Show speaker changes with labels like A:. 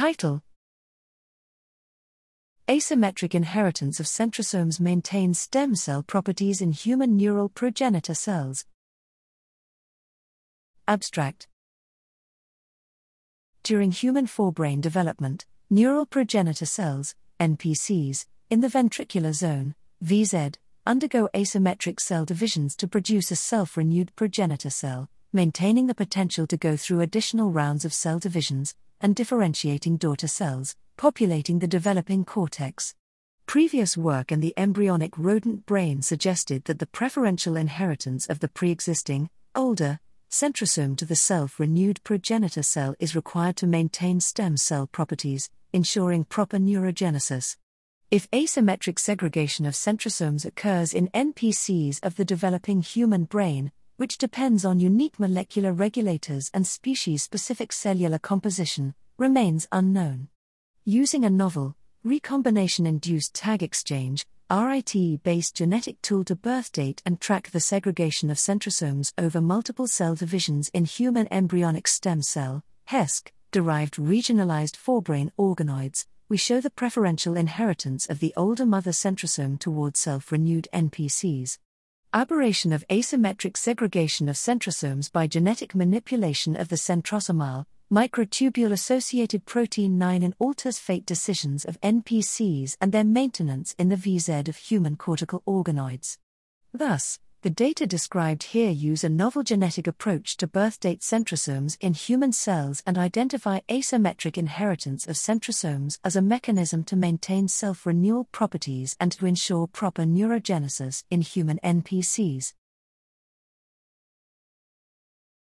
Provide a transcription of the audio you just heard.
A: Title Asymmetric inheritance of centrosomes maintains stem cell properties in human neural progenitor cells. Abstract During human forebrain development, neural progenitor cells, NPCs, in the ventricular zone, VZ, undergo asymmetric cell divisions to produce a self renewed progenitor cell, maintaining the potential to go through additional rounds of cell divisions and differentiating daughter cells, populating the developing cortex. Previous work in the embryonic rodent brain suggested that the preferential inheritance of the pre existing, older, centrosome to the self renewed progenitor cell is required to maintain stem cell properties, ensuring proper neurogenesis. If asymmetric segregation of centrosomes occurs in NPCs of the developing human brain, which depends on unique molecular regulators and species specific cellular composition, remains unknown using a novel, recombination induced tag exchange, RITE based genetic tool to birth date and track the segregation of centrosomes over multiple cell divisions in human embryonic stem cell, HESC, derived regionalized forebrain organoids, we show the preferential inheritance of the older mother centrosome toward self renewed NPCs. Aberration of asymmetric segregation of centrosomes by genetic manipulation of the centrosomal, microtubule associated protein Ninein alters fate decisions of NPCs and their maintenance in the VZ of human cortical organoids. Thus, the data described here use a novel genetic approach to birth date centrosomes in human cells and identify asymmetric inheritance of centrosomes as a mechanism to maintain self renewal properties and to ensure proper neurogenesis in human NPCs.